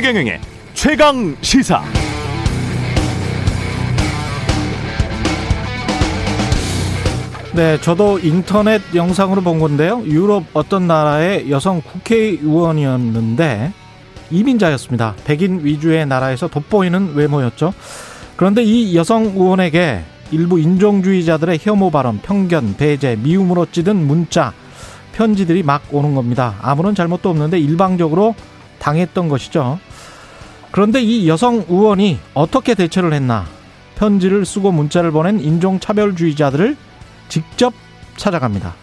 최경영의 최강 시사. 네, 저도 인터넷 영상으로 본 건데요. 유럽 어떤 나라의 여성 국회의원이었는데 이민자였습니다. 백인 위주의 나라에서 돋보이는 외모였죠. 그런데 이 여성 의원에게 일부 인종주의자들의 혐오 발언, 편견, 배제, 미움으로 찌든 문자, 편지들이 막 오는 겁니다. 아무런 잘못도 없는데 일방적으로 당했던 것이죠. 그런데 이 여성 의원이 어떻게 대처를 했나? 편지를 쓰고 문자를 보낸 인종차별주의자들을 직접 찾아갑니다.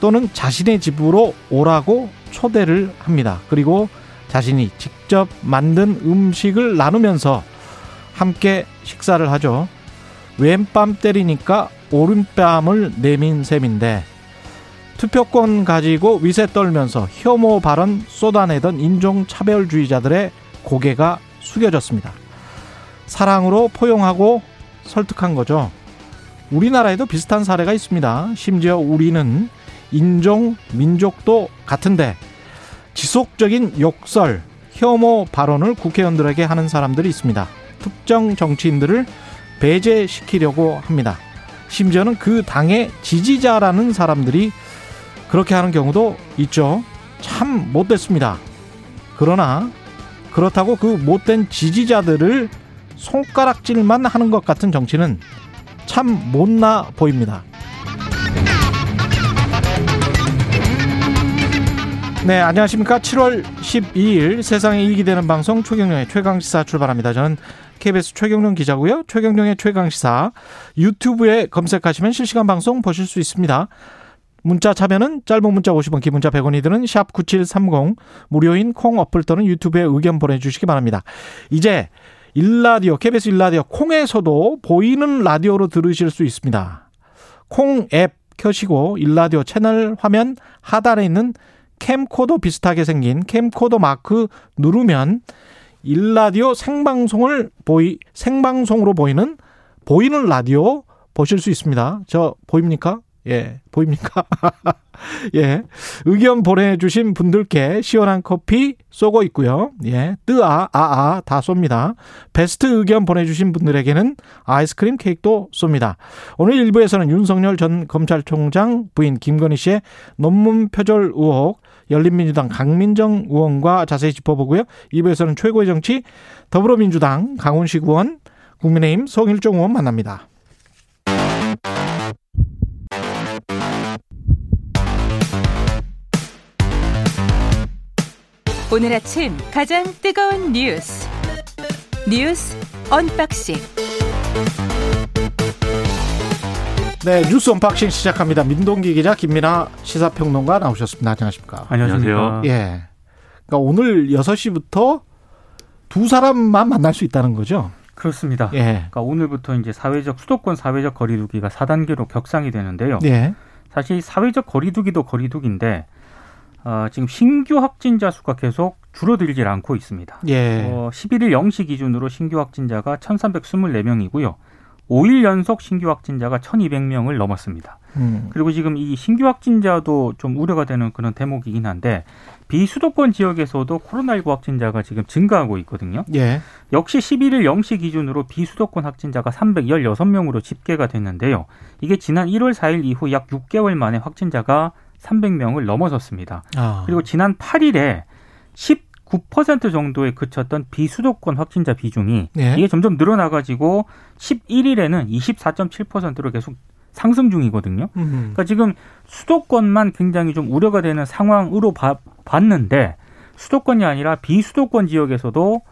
또는 자신의 집으로 오라고 초대를 합니다. 그리고 자신이 직접 만든 음식을 나누면서 함께 식사를 하죠. 왼뺨 때리니까 오른뺨을 내민 셈인데 투표권 가지고 위세 떨면서 혐오 발언 쏟아내던 인종차별주의자들의 고개가 숙여졌습니다. 사랑으로 포용하고 설득한 거죠. 우리나라에도 비슷한 사례가 있습니다. 심지어 우리는 인종, 민족도 같은데 지속적인 욕설, 혐오 발언을 국회의원들에게 하는 사람들이 있습니다. 특정 정치인들을 배제시키려고 합니다. 심지어는 그 당의 지지자라는 사람들이 그렇게 하는 경우도 있죠. 참 못됐습니다. 그러나 그렇다고 그 못된 지지자들을 손가락질만 하는 것 같은 정치는 참 못나 보입니다. 네, 안녕하십니까. 7월 12일 세상에 이익이 되는 방송 최경령의 최강시사 출발합니다. 저는 KBS 최경령 기자고요. 최경령의 최강시사 유튜브에 검색하시면 실시간 방송 보실 수 있습니다. 문자 참여는 짧은 문자 50원, 긴 문자 100원이 드는 샵 9730 무료인 콩 어플 또는 유튜브에 의견 보내주시기 바랍니다. 이제 일라디오, KBS 일라디오 콩에서도 보이는 라디오로 들으실 수 있습니다. 콩 앱 켜시고 일라디오 채널 화면 하단에 있는 캠코더 비슷하게 생긴 캠코더 마크 누르면 일라디오 생방송을 보이 생방송으로 보이는 보이는 라디오 보실 수 있습니다. 저 보입니까? 예, 보입니까? 예. 의견 보내주신 분들께 시원한 커피 쏘고 있고요. 예. 뜨아, 아아 다 쏩니다. 베스트 의견 보내주신 분들에게는 아이스크림 케이크도 쏩니다. 오늘 1부에서는 윤석열 전 검찰총장 부인 김건희 씨의 논문 표절 의혹, 열린민주당 강민정 의원과 자세히 짚어보고요. 2부에서는 최고의 정치 더불어민주당 강훈식 의원, 국민의힘 성일종 의원 만납니다. 오늘 아침 가장 뜨거운 뉴스 뉴스 unboxing 네 뉴스 unboxing 시작합니다. 민동기 기자 김민아 시사평론가 나오셨습니다. 안녕하십니까? 안녕하세요. 예. 그러니까 오늘 6시부터 두 사람만 만날 수 있다는 거죠. 그렇습니다. 예. 그러니까 오늘부터 이제 사회적 수도권 사회적 거리두기가 4단계로 격상이 되는데요. 예. 사실 사회적 거리두기도 거리두기인데 어, 지금 신규 확진자 수가 계속 줄어들질 않고 있습니다. 예. 어, 11일 0시 기준으로 신규 확진자가 1,324명이고요. 5일 연속 신규 확진자가 1,200명을 넘었습니다. 음. 그리고 지금 이 신규 확진자도 좀 우려가 되는 그런 대목이긴 한데 비수도권 지역에서도 코로나19 확진자가 지금 증가하고 있거든요. 예. 역시 11일 0시 기준으로 비수도권 확진자가 316명으로 집계가 됐는데요. 이게 지난 1월 4일 이후 약 6개월 만에 확진자가 300명을 넘어섰습니다. 아. 그리고 지난 8일에 19% 정도에 그쳤던 비수도권 확진자 비중이 예. 이게 점점 늘어나가지고 11일에는 24.7%로 계속 상승 중이거든요. 음. 그러니까 지금 수도권만 굉장히 좀 우려가 되는 상황으로 봐, 봤는데 수도권이 아니라 비수도권 지역에서도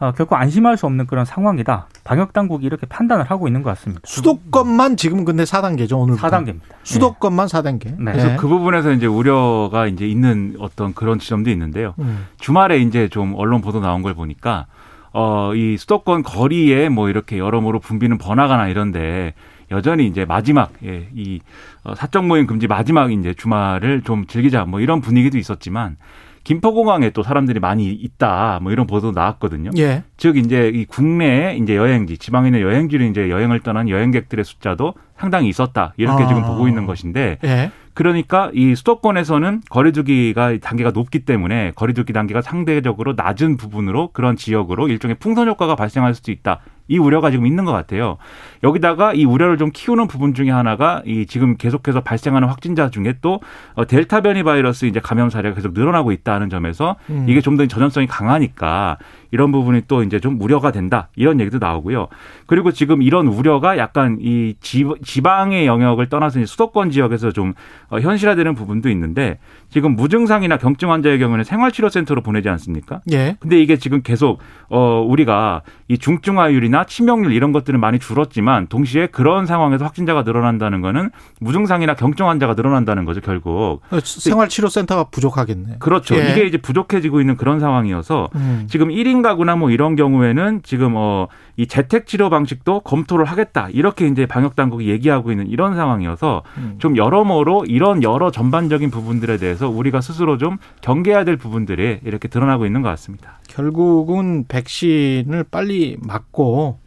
어, 결코 안심할 수 없는 그런 상황이다. 방역 당국이 이렇게 판단을 하고 있는 것 같습니다. 수도권만 지금 근데 4단계죠, 오늘. 4단계입니다. 수도권만 4단계. 네. 그래서 그 부분에서 이제 우려가 이제 있는 어떤 그런 지점도 있는데요. 음. 주말에 이제 좀 언론 보도 나온 걸 보니까 어, 이 수도권 거리에 뭐 이렇게 여러모로 붐비는 번화가나 이런데 여전히 이제 마지막 예, 이 어, 사적 모임 금지 마지막 이제 주말을 좀 즐기자 뭐 이런 분위기도 있었지만 김포공항에 또 사람들이 많이 있다 뭐 이런 보도 나왔거든요. 예. 즉 이제 이 국내 이제 여행지 지방에 있는 여행지로 이제 여행을 떠난 여행객들의 숫자도 상당히 있었다 이렇게 아. 지금 보고 있는 것인데 예. 그러니까 이 수도권에서는 거리두기가 단계가 높기 때문에 거리두기 단계가 상대적으로 낮은 부분으로 그런 지역으로 일종의 풍선 효과가 발생할 수도 있다. 이 우려가 지금 있는 것 같아요. 여기다가 이 우려를 좀 키우는 부분 중에 하나가 이 지금 계속해서 발생하는 확진자 중에 또 어, 델타 변이 바이러스 이제 감염 사례가 계속 늘어나고 있다는 점에서 음. 이게 좀 더 전염성이 강하니까 이런 부분이 또 이제 좀 우려가 된다 이런 얘기도 나오고요. 그리고 지금 이런 우려가 약간 이 지, 지방의 영역을 떠나서 수도권 지역에서 좀 어, 현실화되는 부분도 있는데 지금 무증상이나 경증 환자의 경우는 생활치료센터로 보내지 않습니까? 예. 근데 이게 지금 계속 어 우리가 이 중증화율이나 치명률 이런 것들은 많이 줄었지만 동시에 그런 상황에서 확진자가 늘어난다는 거는 무증상이나 경증 환자가 늘어난다는 거죠 결국 어, 생활치료센터가 부족하겠네. 그렇죠 예. 이게 이제 부족해지고 있는 그런 상황이어서 음. 지금 1인 가구나 뭐 이런 경우에는 지금 어이 재택 치료 방식도 검토를 하겠다 이렇게 이제 방역 당국이 얘기하고 있는 이런 상황이어서 음. 좀 여러모로 이런 여러 전반적인 부분들에 대해서 우리가 스스로 좀 경계해야 될 부분들이 이렇게 드러나고 있는 것 같습니다. 결국은 백신을 빨리 맞고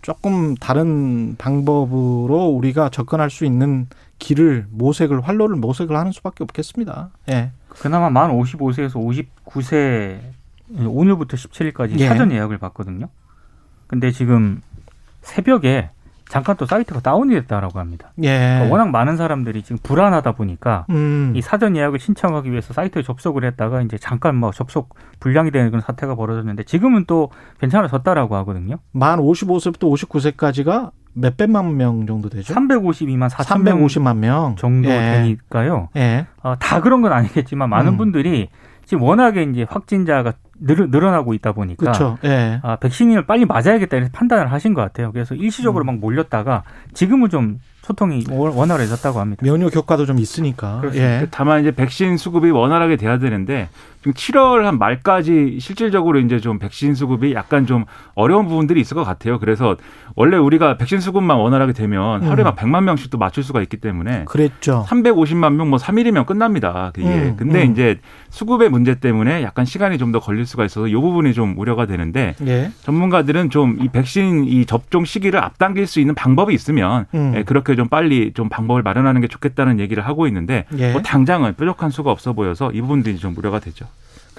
조금 다른 방법으로 우리가 접근할 수 있는 길을 모색을 활로를 모색을 하는 수밖에 없겠습니다. 예. 그나마 만 55세에서 59세 오늘부터 17일까지 예. 사전 예약을 받거든요. 근데 지금 새벽에 잠깐 또 사이트가 다운이 됐다라고 합니다. 예. 그러니까 워낙 많은 사람들이 지금 불안하다 보니까 음. 이 사전 예약을 신청하기 위해서 사이트에 접속을 했다가 이제 잠깐 뭐 접속 불량이 되는 그런 사태가 벌어졌는데 지금은 또 괜찮아졌다라고 하거든요. 만 55세부터 59세까지가 몇백만 명 정도 되죠? 352만 4천 명 350만 명 정도 예. 되니까요. 예. 어, 다 그런 건 아니겠지만 많은 음. 분들이 지금 워낙에 이제 확진자가 늘, 늘어나고 있다 보니까 그렇죠. 예. 아, 백신을 빨리 맞아야겠다 이런 판단을 하신 것 같아요. 그래서 일시적으로 음. 막 몰렸다가 지금은 좀 소통이 원- 원활해졌다고 합니다. 면역 효과도 좀 있으니까. 그렇습니다. 예. 다만 이제 백신 수급이 원활하게 돼야 되는데 지금 7월 한 말까지 실질적으로 이제 좀 백신 수급이 약간 좀 어려운 부분들이 있을 것 같아요. 그래서 원래 우리가 백신 수급만 원활하게 되면 하루에 음. 막 100만 명씩 또 맞출 수가 있기 때문에 그랬죠. 350만 명 뭐 3일이면 끝납니다. 그게. 음, 근데 음. 이제 수급의 문제 때문에 약간 시간이 좀 더 걸릴 수가 있어서 이 부분이 좀 우려가 되는데 예. 전문가들은 좀 이 백신 이 접종 시기를 앞당길 수 있는 방법이 있으면 음. 예, 그렇게 좀 빨리 좀 방법을 마련하는 게 좋겠다는 얘기를 하고 있는데 예. 뭐 당장은 뾰족한 수가 없어 보여서 이 부분들이 좀 우려가 되죠.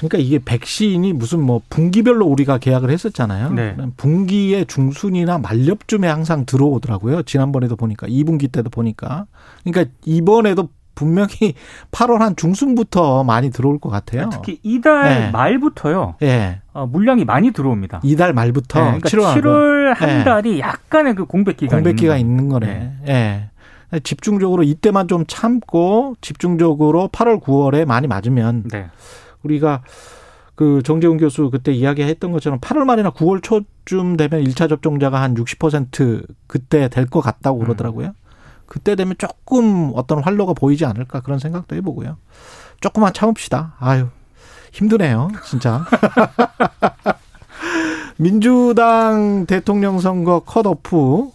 그러니까 이게 백신이 무슨 뭐 분기별로 우리가 계약을 했었잖아요. 네. 분기의 중순이나 말렵쯤에 항상 들어오더라고요. 지난번에도 보니까 2분기 때도 보니까. 그러니까 이번에도 분명히 8월 한 중순부터 많이 들어올 것 같아요. 특히 이달 네. 말부터요. 예. 어, 물량이 많이 들어옵니다. 이달 말부터 네, 그러니까 7월 7월 한 네. 달이 약간의 그 공백 기간이 공백기가 있는 있는 거네. 예. 집중적으로 이때만 좀 참고 집중적으로 8월 9월에 많이 맞으면 네. 우리가 그 정재훈 교수 그때 이야기했던 것처럼 8월 말이나 9월 초쯤 되면 1차 접종자가 한 60% 그때 될 것 같다고 음. 그러더라고요. 그때 되면 조금 어떤 활로가 보이지 않을까 그런 생각도 해보고요. 조금만 참읍시다. 아유 힘드네요, 진짜. 민주당 대통령 선거 컷오프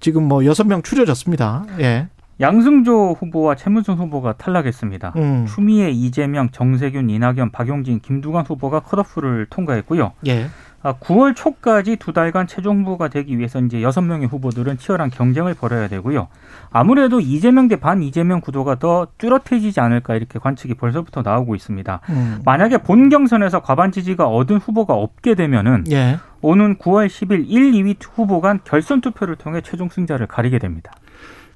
지금 뭐 여섯 명 추려졌습니다. 예. 양승조 후보와 최문순 후보가 탈락했습니다. 음. 추미애, 이재명, 정세균, 이낙연, 박용진, 김두관 후보가 컷오프를 통과했고요. 예. 아, 9월 초까지 두 달간 최종 후보가 되기 위해서 이제 여섯 명의 후보들은 치열한 경쟁을 벌여야 되고요. 아무래도 이재명 대 반 이재명 구도가 더 뚜렷해지지 않을까 이렇게 관측이 벌써부터 나오고 있습니다. 음. 만약에 본 경선에서 과반 지지가 얻은 후보가 없게 되면은 예. 오는 9월 10일 1, 2위 후보 간 결선 투표를 통해 최종 승자를 가리게 됩니다.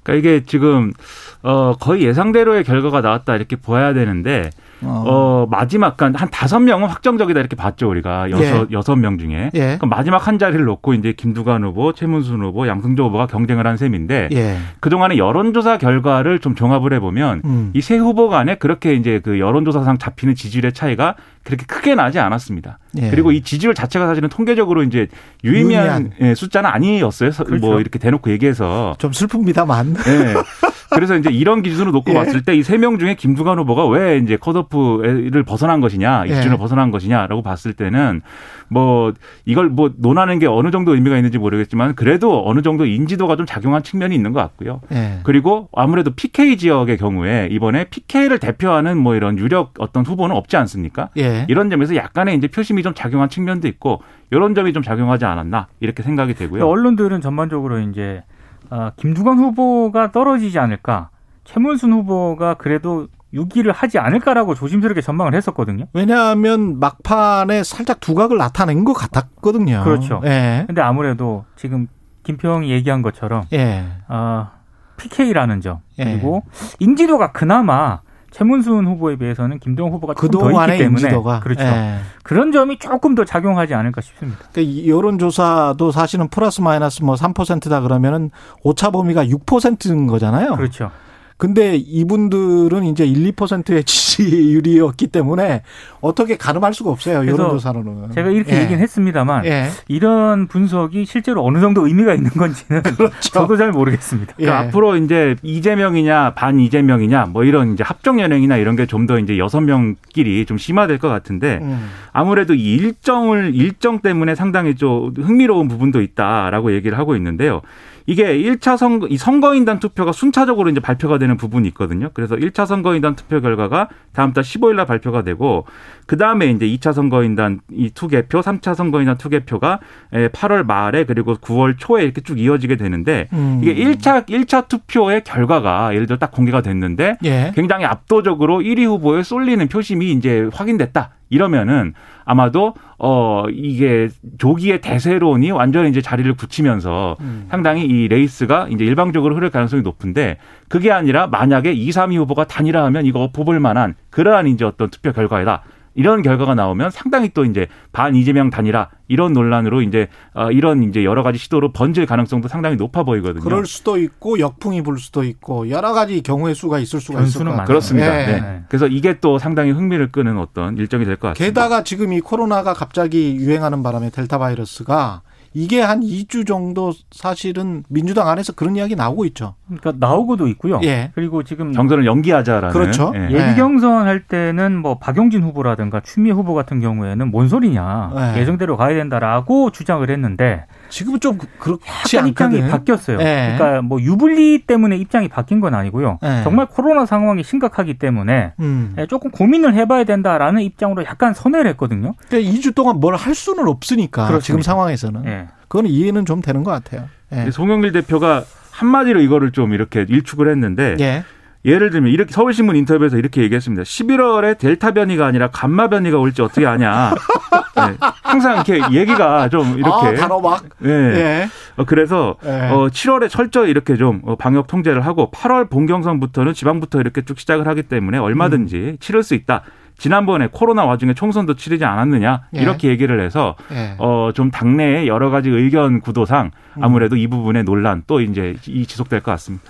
그러니까 이게 지금 어 거의 예상대로의 결과가 나왔다 이렇게 봐야 되는데 어. 어 마지막 한, 한 다섯 명은 확정적이다 이렇게 봤죠 우리가 여섯 여섯 명 중에 예. 그럼 마지막 한 자리를 놓고 이제 김두관 후보, 최문순 후보, 양승조 후보가 경쟁을 한 셈인데 예. 그 동안의 여론조사 결과를 좀 종합을 해보면 음. 이세 후보 간에 그렇게 이제 그 여론조사상 잡히는 지지율의 차이가 그렇게 크게 나지 않았습니다. 예. 그리고 이 지지율 자체가 사실은 통계적으로 이제 유의미한 유의미한. 예, 숫자는 아니었어요. 서- 그렇죠. 뭐 이렇게 대놓고 얘기해서. 좀 슬픕니다만. 예. 그래서 이제 이런 기준으로 놓고 예. 봤을 때 이 세 명 중에 김두관 후보가 왜 이제 컷오프를 벗어난 것이냐, 이 예. 기준을 벗어난 것이냐라고 봤을 때는 뭐 이걸 뭐 논하는 게 어느 정도 의미가 있는지 모르겠지만 그래도 어느 정도 인지도가 좀 작용한 측면이 있는 것 같고요. 예. 그리고 아무래도 PK 지역의 경우에 이번에 PK를 대표하는 뭐 이런 유력 어떤 후보는 없지 않습니까? 예. 이런 점에서 약간의 이제 표심이 좀 작용한 측면도 있고 이런 점이 좀 작용하지 않았나 이렇게 생각이 되고요. 언론들은 전반적으로 이제 아, 김두관 후보가 떨어지지 않을까. 최문순 후보가 그래도 6위를 하지 않을까라고 조심스럽게 전망을 했었거든요. 왜냐하면 막판에 살짝 두각을 나타낸 것 같았거든요. 그렇죠. 예. 근데 아무래도 지금 김평이 얘기한 것처럼 예. 아, PK라는 점 예. 그리고 인지도가 그나마 최문순 후보에 비해서는 김동연 후보가 조금 더 있기 때문에 인지도가 그렇죠. 예. 그런 점이 조금 더 작용하지 않을까 싶습니다. 그러니까 이 여론조사도 사실은 플러스 마이너스 뭐 3%다 그러면은 오차 범위가 6%인 거잖아요. 그렇죠. 근데 이분들은 이제 1, 2%의 지지율이었기 때문에 어떻게 가늠할 수가 없어요. 여론조사로는. 제가 이렇게 예. 얘기는 했습니다만 예. 이런 분석이 실제로 어느 정도 의미가 있는 건지는 저도 잘 모르겠습니다. 예. 그러니까 앞으로 이제 이재명이냐 반 이재명이냐 뭐 이런 이제 합종 연행이나 이런 게 좀 더 이제 여섯 명끼리 좀 심화될 것 같은데 음. 아무래도 이 일정을 일정 때문에 상당히 좀 흥미로운 부분도 있다라고 얘기를 하고 있는데요. 이게 1차 선거 이 선거인단 투표가 순차적으로 이제 발표가 되는 부분이 있거든요. 그래서 1차 선거인단 투표 결과가 다음 달 15일 날 발표가 되고 그다음에 이제 2차 선거인단 이 투개표, 3차 선거인단 투개표가 8월 말에 그리고 9월 초에 이렇게 쭉 이어지게 되는데 음. 이게 1차 1차 투표의 결과가 예를 들어 딱 공개가 됐는데 예. 굉장히 압도적으로 1위 후보에 쏠리는 표심이 이제 확인됐다. 이러면은 아마도 어 이게 조기에 대세론이 완전히 이제 자리를 굳히면서 음. 상당히 이 레이스가 이제 일방적으로 흐를 가능성이 높은데 그게 아니라 만약에 2, 3위 후보가 단일화하면 이거 뽑을 만한 그러한 이제 어떤 투표 결과이다. 이런 결과가 나오면 상당히 또 이제 반 이재명 단일화 이런 논란으로 이제 어, 이런 이제 여러 가지 시도로 번질 가능성도 상당히 높아 보이거든요. 그럴 수도 있고 역풍이 불 수도 있고 여러 가지 경우의 수가 있을 수가 있을 것 같아요. 그렇습니다. 예. 네. 그래서 이게 또 상당히 흥미를 끄는 어떤 일정이 될 것 같습니다. 게다가 지금 이 코로나가 갑자기 유행하는 바람에 델타 바이러스가 이게 한 2주 정도 사실은 민주당 안에서 그런 이야기 나오고 있죠. 그러니까 나오고도 있고요. 예. 그리고 지금 경선을 연기하자라는 그렇죠. 예. 예. 예비 경선 할 때는 뭐 박용진 후보라든가 추미애 후보 같은 경우에는 뭔 소리냐 네. 예정대로 가야 된다라고 주장을 했는데 지금은 좀 그- 그렇지 입장이 않거든. 바뀌었어요. 네. 그러니까 뭐 유불리 때문에 입장이 바뀐 건 아니고요. 네. 정말 코로나 상황이 심각하기 때문에 음. 예, 조금 고민을 해봐야 된다라는 입장으로 약간 선회를 했거든요. 그러니까 2주 동안 뭘 할 수는 없으니까 그렇습니다. 지금 상황에서는 예. 그건 이해는 좀 되는 것 같아요. 예. 송영길 대표가 한마디로 이거를 좀 이렇게 일축을 했는데 예. 예를 들면 이렇게 서울신문 인터뷰에서 이렇게 얘기했습니다. 11월에 델타 변이가 아니라 감마 변이가 올지 어떻게 아냐. 네. 항상 이렇게 얘기가 좀 이렇게 아, 막. 네. 예. 어, 그래서 예. 어, 7월에 철저히 이렇게 좀 어, 방역 통제를 하고 8월 본경선부터는 지방부터 이렇게 쭉 시작을 하기 때문에 얼마든지 음. 치를 수 있다. 지난번에 코로나 와중에 총선도 치르지 않았느냐 예. 이렇게 얘기를 해서 예. 어, 좀 당내의 여러 가지 의견 구도상 아무래도 이 부분의 논란 또 이제 이 지속될 것 같습니다.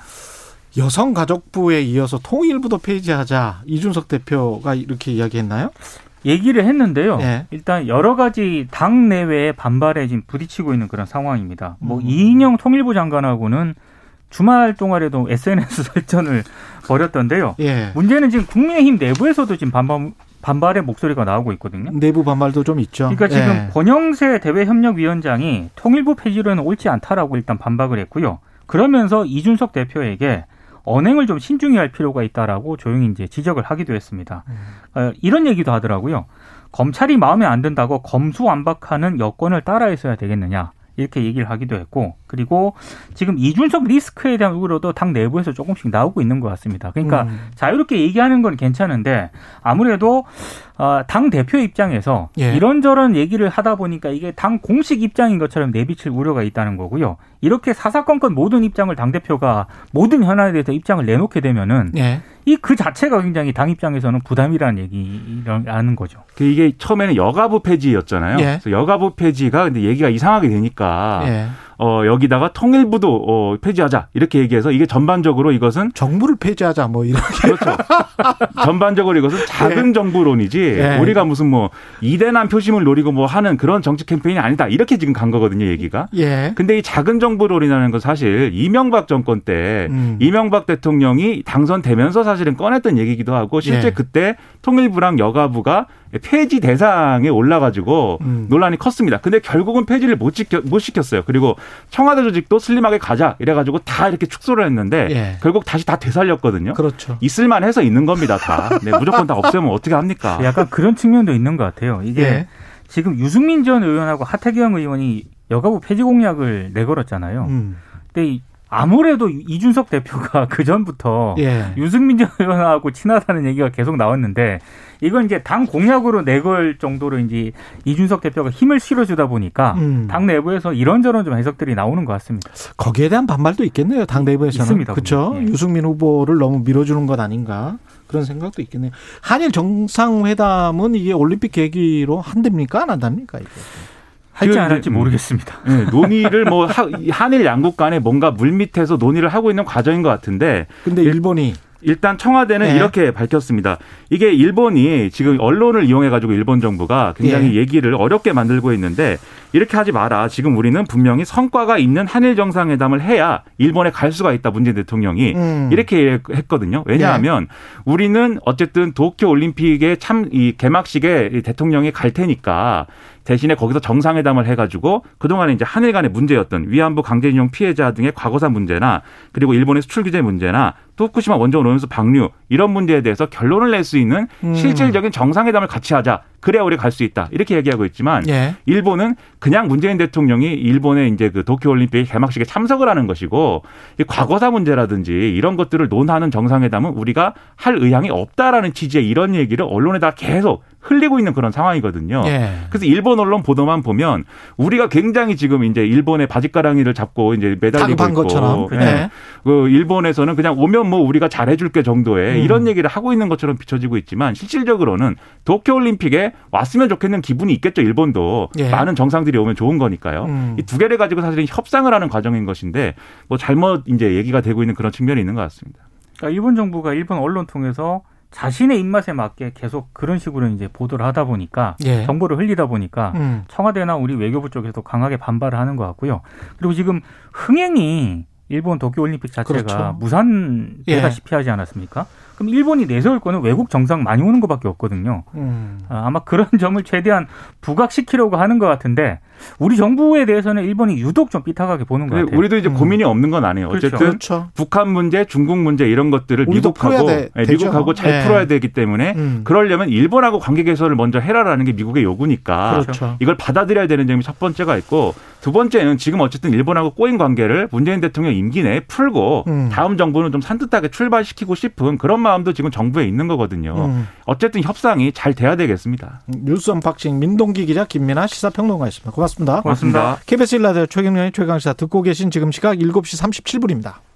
여성가족부에 이어서 통일부도 폐지하자 이준석 대표가 이렇게 이야기했나요? 얘기를 했는데요. 예. 일단 여러 가지 당 내외의 반발에 지금 부딪히고 있는 그런 상황입니다. 뭐 음. 이인영 통일부 장관하고는 주말 동안에도 SNS 설전을 벌였던데요. 예. 문제는 지금 국민의힘 내부에서도 지금 반발, 반발의 목소리가 나오고 있거든요. 내부 반발도 좀 있죠. 그러니까 지금 예. 권영세 대외협력위원장이 통일부 폐지로는 옳지 않다라고 일단 반박을 했고요. 그러면서 이준석 대표에게 언행을 좀 신중히 할 필요가 있다라고 조용히 이제 지적을 하기도 했습니다. 어, 이런 얘기도 하더라고요. 검찰이 마음에 안 든다고 검수완박하는 여권을 따라했어야 되겠느냐. 이렇게 얘기를 하기도 했고 그리고 지금 이준석 리스크에 대한 우려도 당 내부에서 조금씩 나오고 있는 것 같습니다. 그러니까 음. 자유롭게 얘기하는 건 괜찮은데 아무래도 어, 당 대표 입장에서 예. 이런저런 얘기를 하다 보니까 이게 당 공식 입장인 것처럼 내비칠 우려가 있다는 거고요. 이렇게 사사건건 모든 입장을 당 대표가 모든 현안에 대해서 입장을 내놓게 되면은 예. 이그 자체가 굉장히 당 입장에서는 부담이라는 얘기라는 거죠. 그 이게 처음에는 여가부 폐지였잖아요. 예. 그래서 여가부 폐지가 근데 얘기가 이상하게 되니까 예. 어, 여기다가 통일부도 어, 폐지하자 이렇게 얘기해서 이게 전반적으로 이것은 정부를 폐지하자 뭐 이렇게. 그렇죠. 전반적으로 이것은 작은 정부론이지 예. 우리가 무슨 뭐 이대남 표심을 노리고 뭐 하는 그런 정치 캠페인이 아니다 이렇게 지금 간 거거든요 얘기가. 예. 근데 이 작은 정부론이라는 건 사실 이명박 정권 때 음. 이명박 대통령이 당선되면서 사실은 꺼냈던 얘기기도 하고 실제 예. 그때 통일부랑 여가부가 폐지 대상에 올라가지고 음. 논란이 컸습니다. 근데 결국은 폐지를 못, 지켜, 못 시켰어요. 그리고 청와대 조직도 슬림하게 가자 이래가지고 다 이렇게 축소를 했는데 예. 결국 다시 다 되살렸거든요. 그렇죠. 있을만 해서 있는 겁니다, 다. 네, 무조건 다 없애면 어떻게 합니까? 약간 그런 측면도 있는 것 같아요. 이게 예. 지금 유승민 전 의원하고 하태경 의원이 여가부 폐지 공약을 내걸었잖아요. 음. 근데 이 아무래도 이준석 대표가 그 전부터 예. 유승민 전 의원하고 친하다는 얘기가 계속 나왔는데 이건 이제 당 공약으로 내걸 정도로 이제 이준석 대표가 힘을 실어주다 보니까 음. 당 내부에서 이런저런 좀 해석들이 나오는 것 같습니다. 거기에 대한 반발도 있겠네요. 당 내부에서는. 있습니다, 그렇죠. 예. 유승민 후보를 너무 밀어주는 것 아닌가 그런 생각도 있겠네요. 한일 정상회담은 이게 올림픽 계기로 한답니까 안 한답니까 이게? 할지 안 할지. 모르겠습니다. 네, 논의를 뭐 하- 한일 양국 간에 뭔가 물밑에서 논의를 하고 있는 과정인 것 같은데 근데 일본이 일단 청와대는 네. 이렇게 밝혔습니다. 이게 일본이 지금 언론을 이용해 가지고 일본 정부가 굉장히 예. 얘기를 어렵게 만들고 있는데 이렇게 하지 마라. 지금 우리는 분명히 성과가 있는 한일 정상회담을 해야 일본에 갈 수가 있다. 문재인 대통령이 음. 이렇게 했거든요. 왜냐하면 우리는 어쨌든 도쿄 올림픽에 참 이 개막식에 이 대통령이 갈 테니까 대신에 거기서 정상회담을 해가지고 그동안에 이제 한일 간의 문제였던 위안부 강제징용 피해자 등의 과거사 문제나 그리고 일본의 수출 규제 문제나 또 후쿠시마 원전 오염수 방류 이런 문제에 대해서 결론을 낼 수 있는 음. 실질적인 정상회담을 같이 하자. 그래야 우리 갈 수 있다. 이렇게 얘기하고 있지만 예. 일본은 그냥 문재인 대통령이 일본의 이제 그 도쿄 올림픽 개막식에 참석을 하는 것이고 이 과거사 문제라든지 이런 것들을 논하는 정상회담은 우리가 할 의향이 없다라는 취지의 이런 얘기를 언론에다 계속 흘리고 있는 그런 상황이거든요. 예. 그래서 일본 언론 보도만 보면 우리가 굉장히 지금 이제 일본의 바지가랑이를 잡고 이제 매달리고 있고 것처럼. 예. 네. 그 일본에서는 그냥 오면 뭐 우리가 잘해줄게 정도의 음. 이런 얘기를 하고 있는 것처럼 비춰지고 있지만 실질적으로는 도쿄올림픽에 왔으면 좋겠는 기분이 있겠죠 일본도 예. 많은 정상들이 오면 좋은 거니까요. 음. 이두 개를 가지고 사실은 협상을 하는 과정인 것인데 뭐 잘못 이제 얘기가 되고 있는 그런 측면이 있는 것 같습니다. 그러니까 일본 정부가 일본 언론 통해서 자신의 입맛에 맞게 계속 그런 식으로 이제 보도를 하다 보니까 예. 정보를 흘리다 보니까 음. 청와대나 우리 외교부 쪽에서 강하게 반발을 하는 것 같고요. 그리고 지금 흥행이 일본 도쿄올림픽 자체가 그렇죠. 무산 되다시피 하지 않았습니까? 그럼 일본이 내세울 거는 외국 정상 많이 오는 것밖에 없거든요. 음. 아, 아마 그런 점을 최대한 부각시키려고 하는 것 같은데 우리 정부에 대해서는 일본이 유독 좀 삐딱하게 보는 것 같아요. 우리도 이제 음. 고민이 없는 건 아니에요. 그렇죠. 어쨌든 그렇죠. 북한 문제, 중국 문제 이런 것들을 미국하고 돼- 예, 되죠. 미국하고 잘 예. 풀어야 되기 때문에 음. 그러려면 일본하고 관계 개선을 먼저 해라라는 게 미국의 요구니까 그렇죠. 이걸 받아들여야 되는 점이 첫 번째가 있고 두 번째는 지금 어쨌든 일본하고 꼬인 관계를 문재인 대통령 임기 내에 풀고 음. 다음 정부는 좀 산뜻하게 출발시키고 싶은 그런 마음도 지금 정부에 있는 거거든요. 음. 어쨌든 협상이 잘 돼야 되겠습니다. 뉴스 unboxing 민동기 기자 김민아 시사평론가였습니다. 고맙습니다. 고맙습니다. KBS 일라디오 최경영의 최강시사 듣고 계신 지금 시각 7시 37분입니다.